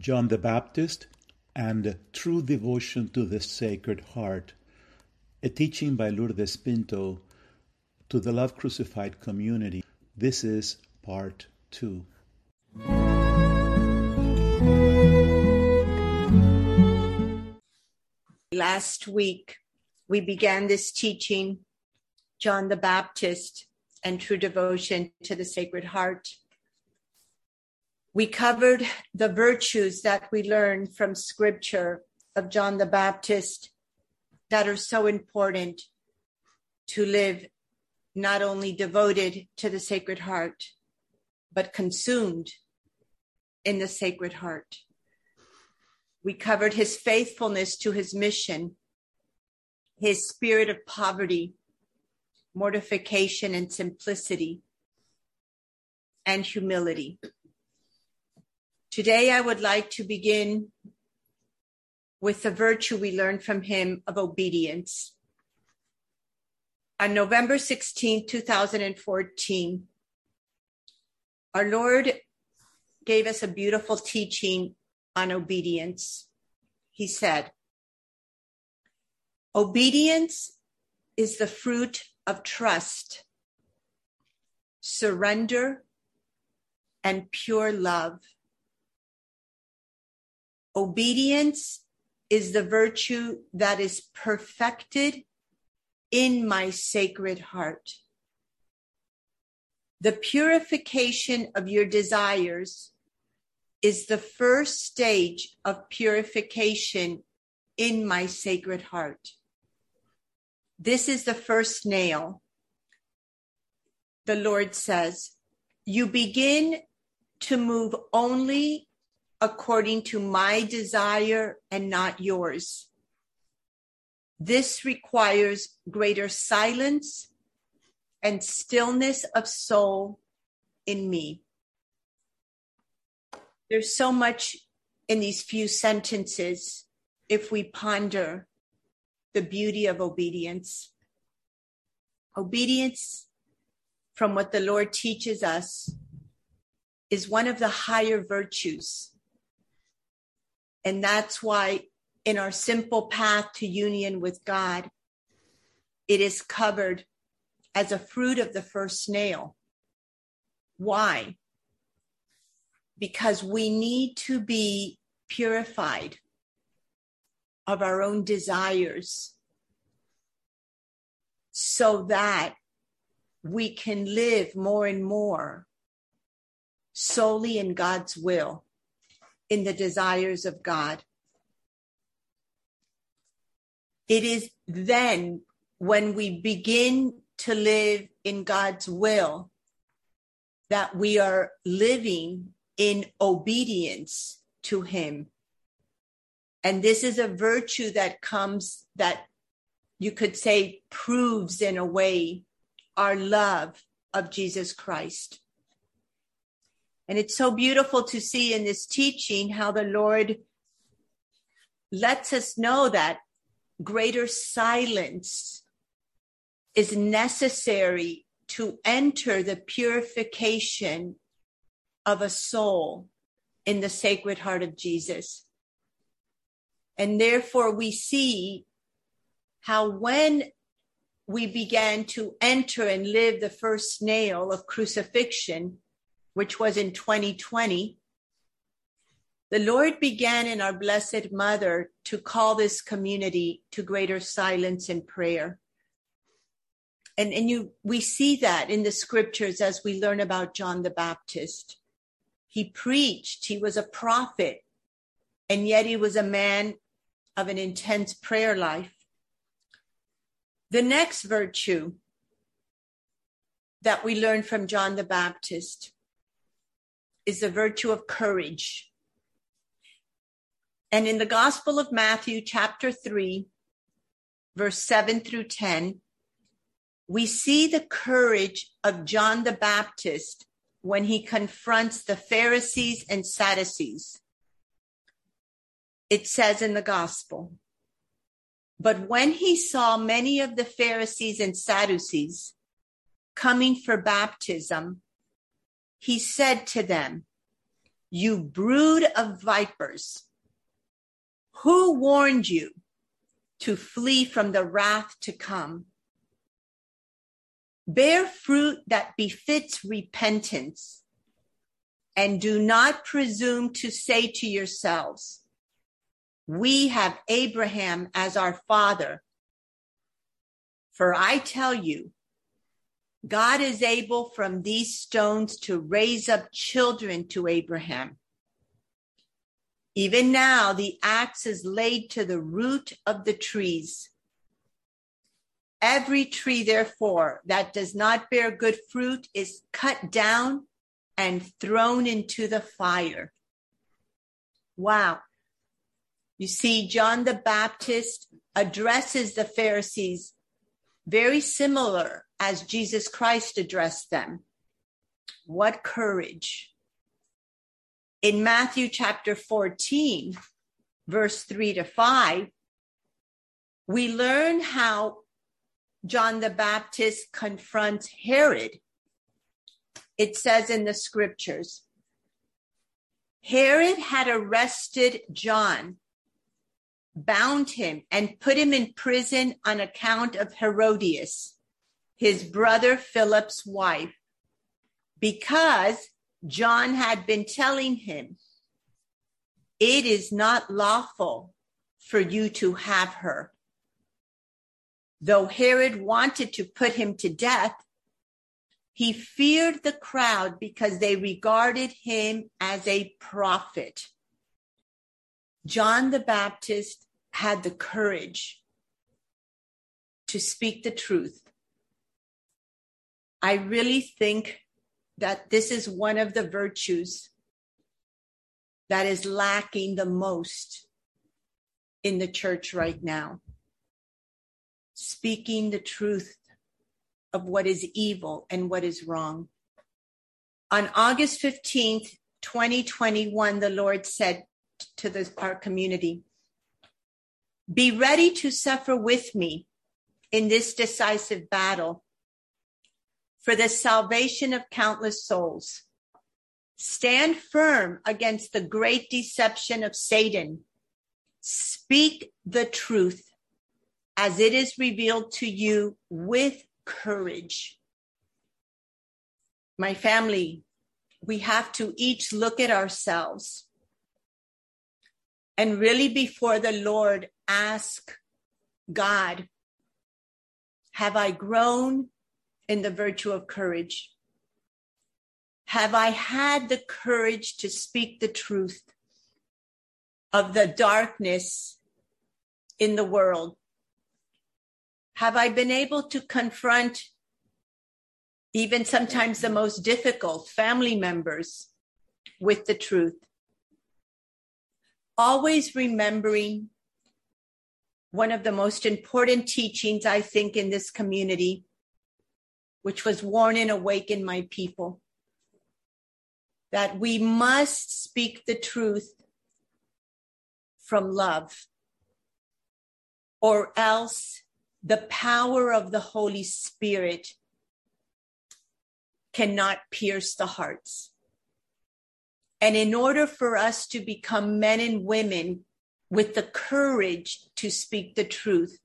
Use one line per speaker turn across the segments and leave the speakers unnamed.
John the Baptist and True Devotion to the Sacred Heart, a teaching by Lourdes Pinto to the Love Crucified community. This is part two.
Last week, we began this teaching, John the Baptist and True Devotion to the Sacred Heart. We covered the virtues that we learn from scripture of John the Baptist that are so important to live not only devoted to the Sacred Heart, but consumed in the Sacred Heart. We covered his faithfulness to his mission, his spirit of poverty, mortification and simplicity, and humility. Today, I would like to begin with the virtue we learned from him of obedience. On November 16, 2014, our Lord gave us a beautiful teaching on obedience. He said, Obedience is the fruit of trust, surrender, and pure love. Obedience is the virtue that is perfected in my sacred heart. The purification of your desires is the first stage of purification in my sacred heart. This is the first nail. The Lord says, You begin to move only according to my desire and not yours. This requires greater silence and stillness of soul in me. There's so much in these few sentences if we ponder the beauty of obedience. Obedience, from what the Lord teaches us, is one of the higher virtues and that's why in our simple path to union with God, it is covered as a fruit of the first nail. Why? Because we need to be purified of our own desires so that we can live more and more solely in God's will in the desires of God. It is then when we begin to live in God's will that we are living in obedience to Him. And this is a virtue that comes, that you could say proves in a way our love of Jesus Christ. And it's so beautiful to see in this teaching how the Lord lets us know that greater silence is necessary to enter the purification of a soul in the sacred heart of Jesus. And therefore, we see how when we began to enter and live the first nail of crucifixion, which was in 2020, the Lord began in our Blessed Mother to call this community to greater silence and prayer. And, and you, we see that in the scriptures as we learn about John the Baptist. He preached, he was a prophet, and yet he was a man of an intense prayer life. The next virtue that we learn from John the Baptist is the virtue of courage. And in the Gospel of Matthew, chapter 3, verse 7 through 10, we see the courage of John the Baptist when he confronts the Pharisees and Sadducees. It says in the Gospel, but when he saw many of the Pharisees and Sadducees coming for baptism, he said to them, you brood of vipers. Who warned you to flee from the wrath to come? Bear fruit that befits repentance, and do not presume to say to yourselves, We have Abraham as our father. For I tell you, God is able from these stones to raise up children to Abraham. Even now, the axe is laid to the root of the trees. Every tree, therefore, that does not bear good fruit is cut down and thrown into the fire. Wow. You see, John the Baptist addresses the Pharisees very similar as Jesus Christ addressed them. What courage. In Matthew chapter 14, verse 3 to 5, we learn how John the Baptist confronts Herod. It says in the scriptures Herod had arrested John bound him and put him in prison on account of Herodias, his brother Philip's wife, because John had been telling him, It is not lawful for you to have her. Though Herod wanted to put him to death, he feared the crowd because they regarded him as a prophet. John the Baptist had the courage to speak the truth. I really think that this is one of the virtues that is lacking the most in the church right now. Speaking the truth of what is evil and what is wrong. On August 15th, 2021, the Lord said, to the, our community. Be ready to suffer with me in this decisive battle for the salvation of countless souls. Stand firm against the great deception of Satan. Speak the truth as it is revealed to you with courage. My family, we have to each look at ourselves and really before the Lord ask God, have I grown in the virtue of courage? Have I had the courage to speak the truth of the darkness in the world? Have I been able to confront even sometimes the most difficult family members with the truth? always remembering one of the most important teachings, I think, in this community, which was warn and awaken my people, that we must speak the truth from love, or else the power of the Holy Spirit cannot pierce the hearts. And in order for us to become men and women with the courage to speak the truth,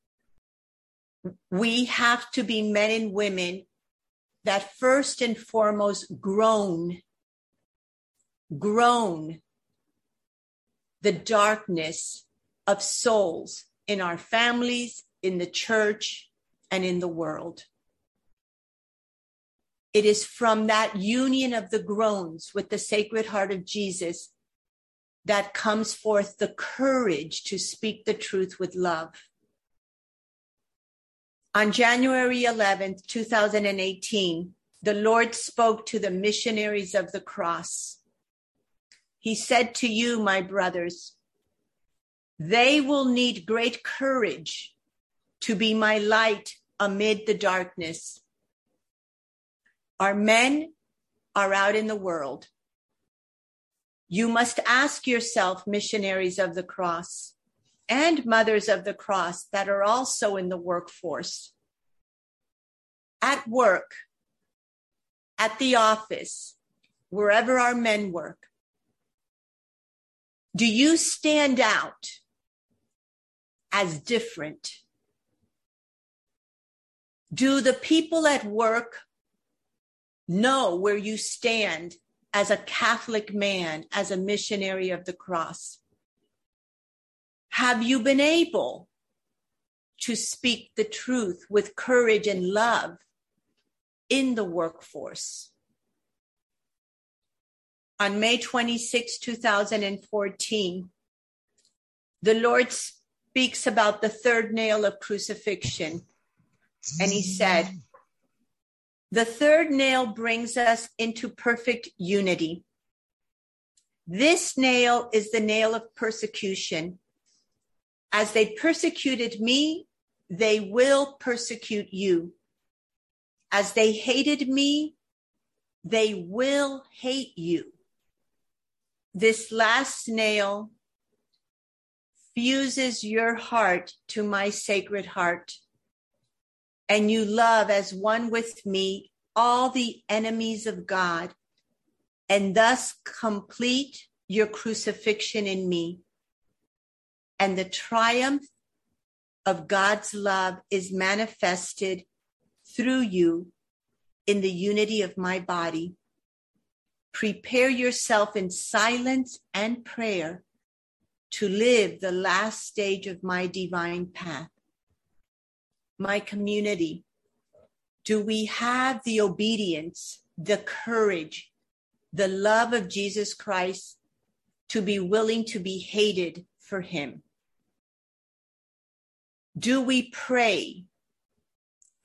we have to be men and women that first and foremost groan, groan the darkness of souls in our families, in the church, and in the world. It is from that union of the groans with the Sacred Heart of Jesus that comes forth the courage to speak the truth with love. On January 11th, 2018, the Lord spoke to the missionaries of the cross. He said to you, my brothers, they will need great courage to be my light amid the darkness. Our men are out in the world. You must ask yourself, missionaries of the cross and mothers of the cross that are also in the workforce, at work, at the office, wherever our men work, Do you stand out as different? Do the people at work know where you stand as a Catholic man, as a missionary of the cross? Have you been able to speak the truth with courage and love in the workforce? On May 26, 2014, the Lord speaks about the third nail of crucifixion. And he said, the third nail brings us into perfect unity. This nail is the nail of persecution. As they persecuted me, they will persecute you. As they hated me, they will hate you. This last nail fuses your heart to my sacred heart and you love as one with me all the enemies of God, and thus complete your crucifixion in me. And the triumph of God's love is manifested through you in the unity of my body. Prepare yourself in silence and prayer to live the last stage of my divine path my community? Do we have the obedience, the courage, the love of Jesus Christ to be willing to be hated for him? Do we pray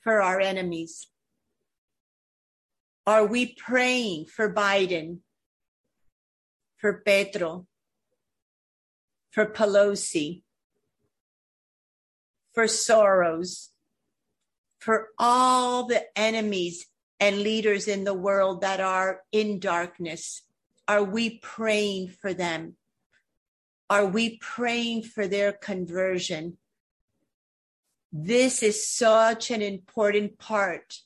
for our enemies? Are we praying for Biden, for Petro, for Pelosi, for Soros, for all the enemies and leaders in the world that are in darkness? Are we praying for them? Are we praying for their conversion? This is such an important part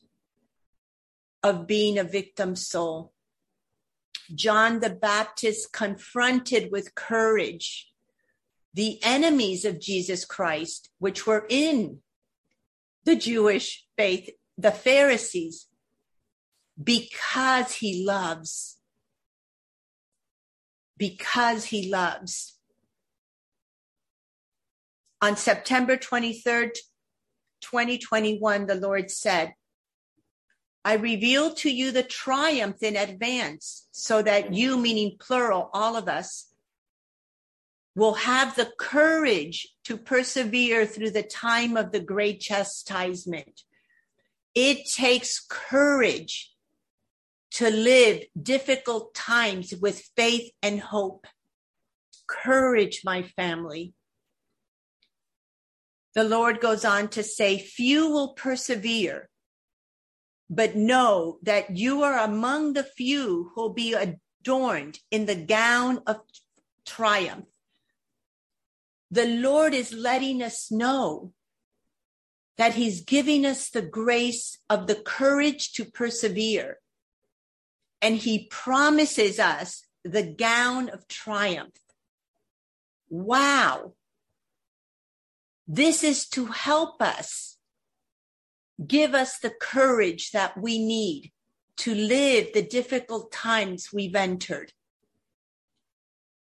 of being a victim soul. John the Baptist confronted with courage the enemies of Jesus Christ, which were in the Jewish faith, the Pharisees, because he loves. Because he loves. On September 23rd, 2021, the Lord said, I reveal to you the triumph in advance so that you, meaning plural, all of us, will have the courage to persevere through the time of the great chastisement. It takes courage to live difficult times with faith and hope. Courage, my family. The Lord goes on to say, few will persevere, but know that you are among the few who will be adorned in the gown of triumph the Lord is letting us know that He's giving us the grace of the courage to persevere. And He promises us the gown of triumph. Wow. This is to help us, give us the courage that we need to live the difficult times we've entered.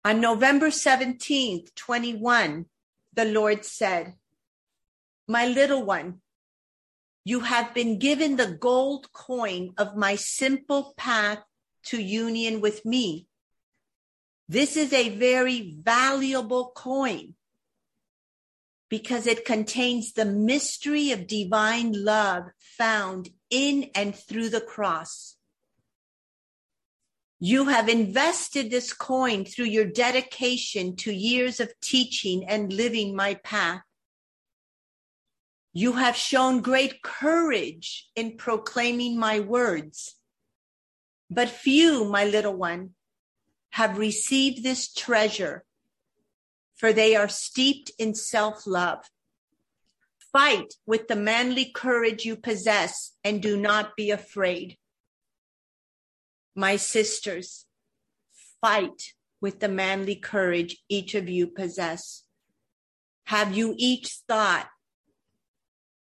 On November 17th, 21, the Lord said, My little one, you have been given the gold coin of my simple path to union with me. This is a very valuable coin because it contains the mystery of divine love found in and through the cross. You have invested this coin through your dedication to years of teaching and living my path. You have shown great courage in proclaiming my words. But few, my little one, have received this treasure, for they are steeped in self love. Fight with the manly courage you possess and do not be afraid my sisters, fight with the manly courage each of you possess? Have you each thought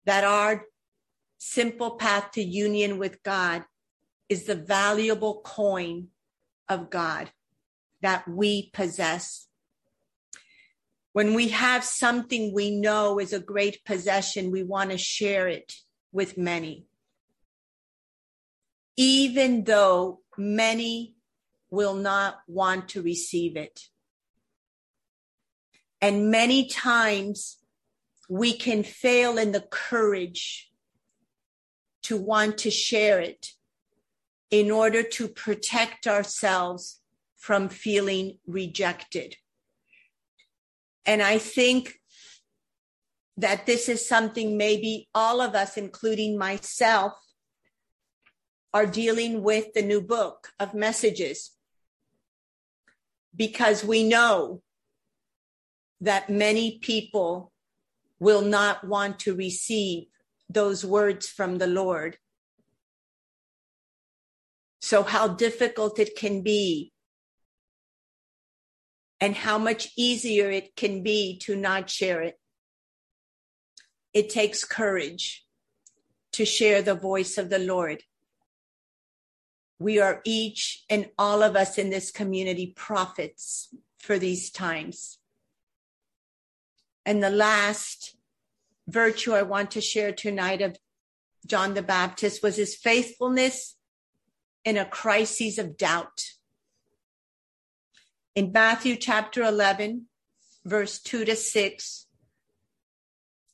that our simple path to union with God is the valuable coin of God that we possess? When we have something we know is a great possession, we want to share it with many. Even though many will not want to receive it. And many times we can fail in the courage to want to share it in order to protect ourselves from feeling rejected. And I think that this is something maybe all of us, including myself, are dealing with the new book of messages because we know that many people will not want to receive those words from the Lord. So, how difficult it can be, and how much easier it can be to not share it. It takes courage to share the voice of the Lord. We are each and all of us in this community prophets for these times. And the last virtue I want to share tonight of John the Baptist was his faithfulness in a crisis of doubt. In Matthew chapter 11, verse 2 to 6,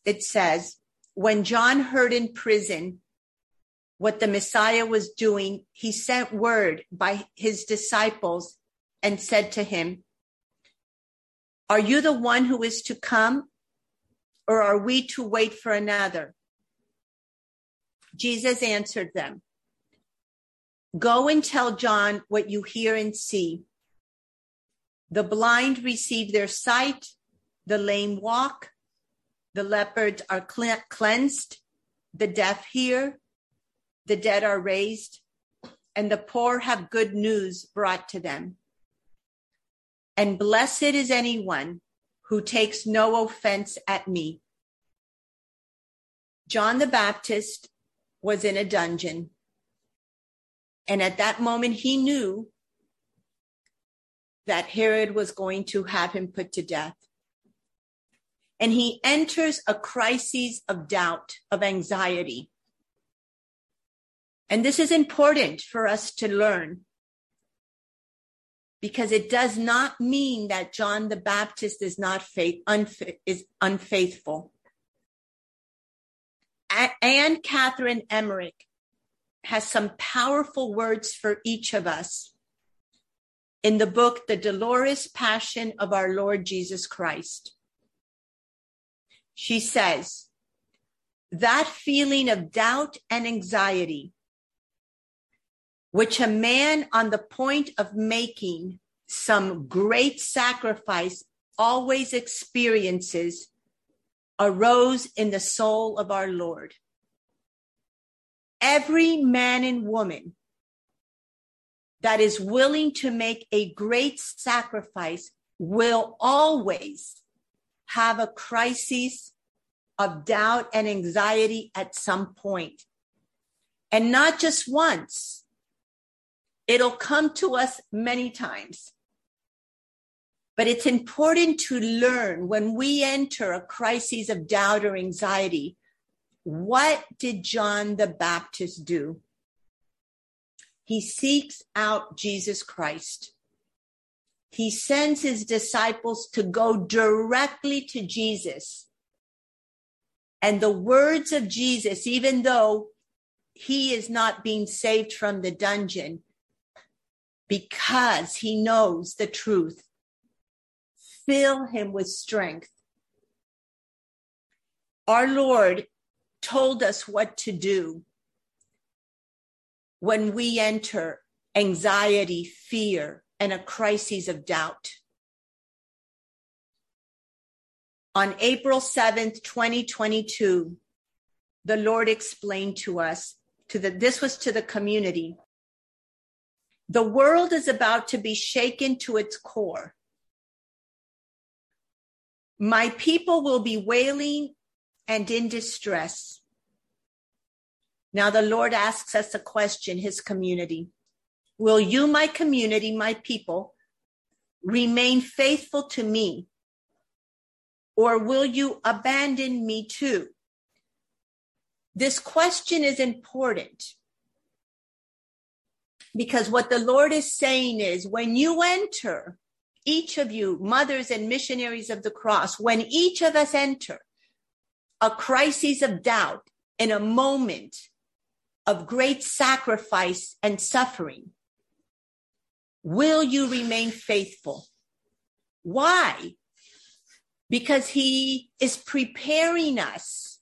it says, When John heard in prison what the Messiah was doing, he sent word by his disciples and said to him, Are you the one who is to come, or are we to wait for another? Jesus answered them, Go and tell John what you hear and see. The blind receive their sight, the lame walk, the leopards are cleansed, the deaf hear the dead are raised, and the poor have good news brought to them. And blessed is anyone who takes no offense at me. John the Baptist was in a dungeon. And at that moment, he knew that Herod was going to have him put to death. And he enters a crisis of doubt, of anxiety. And this is important for us to learn because it does not mean that John the Baptist is not faith, unfa- is unfaithful. Anne Catherine Emmerich has some powerful words for each of us in the book, The Dolorous Passion of Our Lord Jesus Christ. She says, that feeling of doubt and anxiety which a man on the point of making some great sacrifice always experiences, arose in the soul of our Lord. Every man and woman that is willing to make a great sacrifice will always have a crisis of doubt and anxiety at some point. And not just once, It'll come to us many times. But it's important to learn when we enter a crisis of doubt or anxiety. What did John the Baptist do? He seeks out Jesus Christ. He sends his disciples to go directly to Jesus. And the words of Jesus, even though he is not being saved from the dungeon, because he knows the truth. Fill him with strength. Our Lord told us what to do when we enter anxiety, fear, and a crisis of doubt. On April 7th, 2022, the Lord explained to us to the, this was to the community The world is about to be shaken to its core. My people will be wailing and in distress. Now the Lord asks us a question, his community. Will you, my community, my people, remain faithful to me? Or will you abandon me too? This question is important because what the Lord is saying is when you enter, each of you, mothers and missionaries of the cross, when each of us enter a crisis of doubt in a moment of great sacrifice and suffering, will you remain faithful? Why? Because he is preparing us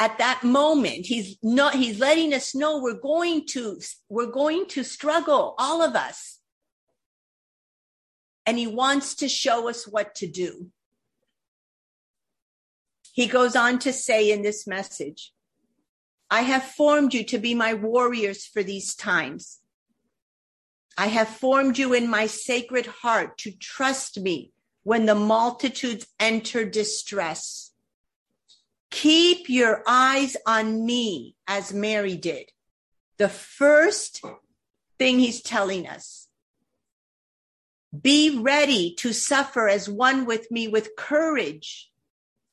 at that moment he's not he's letting us know we're going to we're going to struggle all of us and he wants to show us what to do he goes on to say in this message i have formed you to be my warriors for these times i have formed you in my sacred heart to trust me when the multitudes enter distress Keep your eyes on me as Mary did. The first thing he's telling us. Be ready to suffer as one with me with courage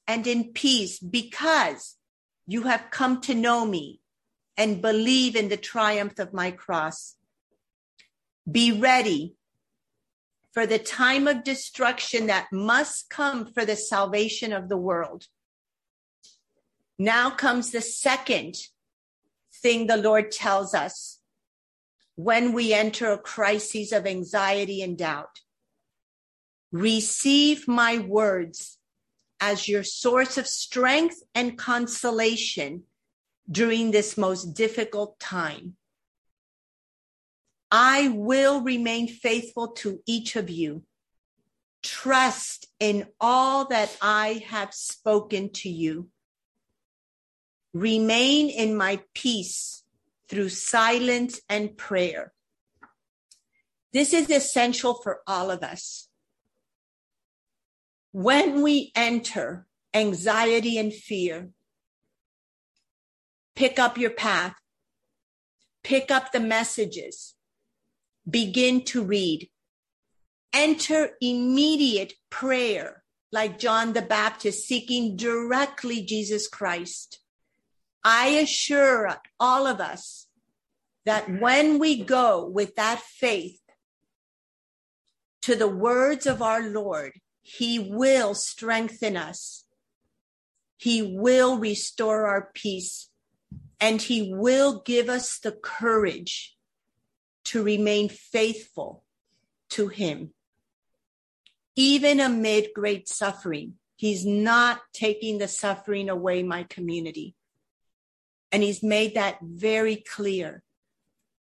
and in peace because you have come to know me and believe in the triumph of my cross. Be ready for the time of destruction that must come for the salvation of the world. Now comes the second thing the Lord tells us when we enter a crisis of anxiety and doubt. Receive my words as your source of strength and consolation during this most difficult time. I will remain faithful to each of you. Trust in all that I have spoken to you. Remain in my peace through silence and prayer. This is essential for all of us. When we enter anxiety and fear, pick up your path, pick up the messages, begin to read, enter immediate prayer like John the Baptist seeking directly Jesus Christ. I assure all of us that when we go with that faith to the words of our Lord, He will strengthen us. He will restore our peace and He will give us the courage to remain faithful to Him. Even amid great suffering, He's not taking the suffering away, my community. And he's made that very clear.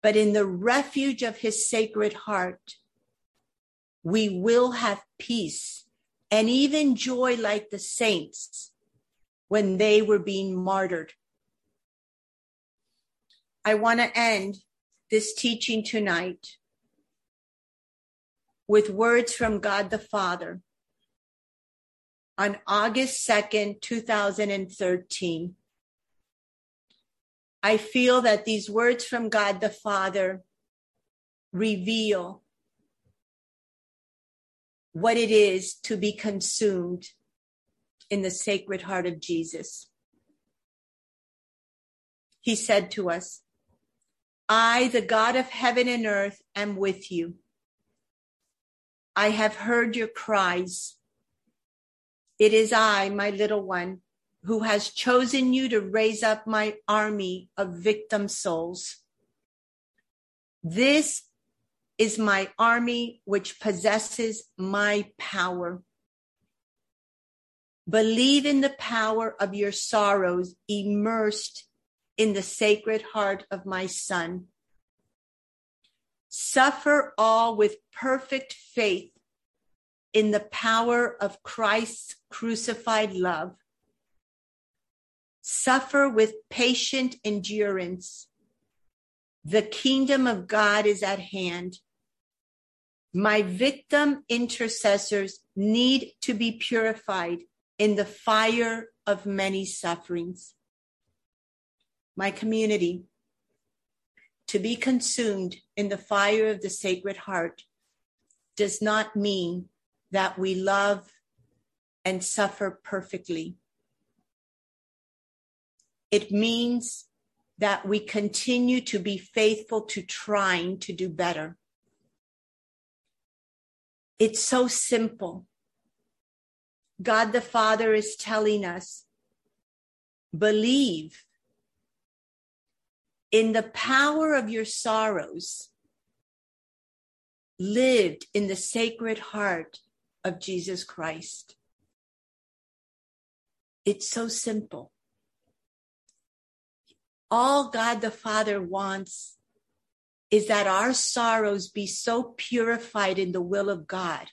But in the refuge of his sacred heart, we will have peace and even joy like the saints when they were being martyred. I want to end this teaching tonight with words from God the Father on August 2nd, 2013. I feel that these words from God the Father reveal what it is to be consumed in the sacred heart of Jesus. He said to us, I, the God of heaven and earth, am with you. I have heard your cries. It is I, my little one, who has chosen you to raise up my army of victim souls. This is my army which possesses my power. Believe in the power of your sorrows immersed in the sacred heart of my son. Suffer all with perfect faith in the power of Christ's crucified love suffer with patient endurance, The kingdom of God is at hand. My victim intercessors need to be purified in the fire of many sufferings. My community, to be consumed in the fire of the Sacred Heart does not mean that we love and suffer perfectly. It means that we continue to be faithful to trying to do better. It's so simple. God the Father is telling us believe in the power of your sorrows, lived in the sacred heart of Jesus Christ. It's so simple. All God the Father wants is that our sorrows be so purified in the will of God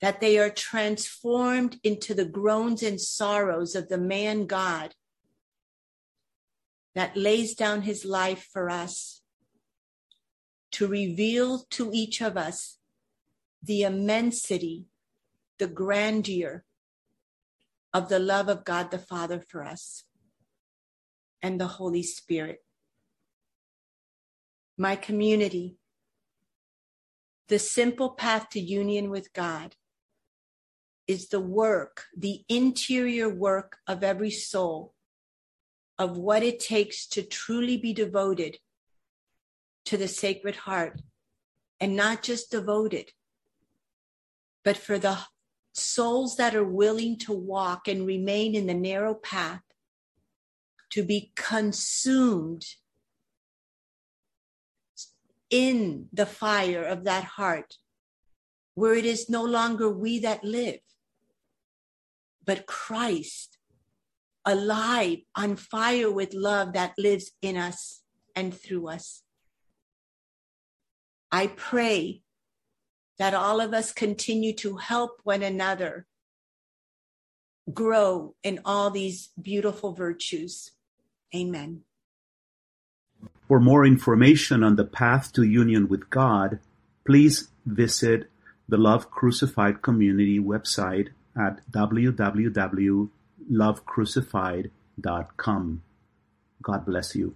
that they are transformed into the groans and sorrows of the man God that lays down his life for us to reveal to each of us the immensity, the grandeur of the love of God the Father for us and the Holy Spirit. My community, the simple path to union with God is the work, the interior work of every soul, of what it takes to truly be devoted to the Sacred Heart, and not just devoted, but for the souls that are willing to walk and remain in the narrow path to be consumed in the fire of that heart, where it is no longer we that live, but Christ, alive, on fire with love that lives in us and through us. I pray that all of us continue to help one another grow in all these beautiful virtues. Amen.
For more information on the path to union with God, please visit the Love Crucified community website at www.lovecrucified.com. God bless you.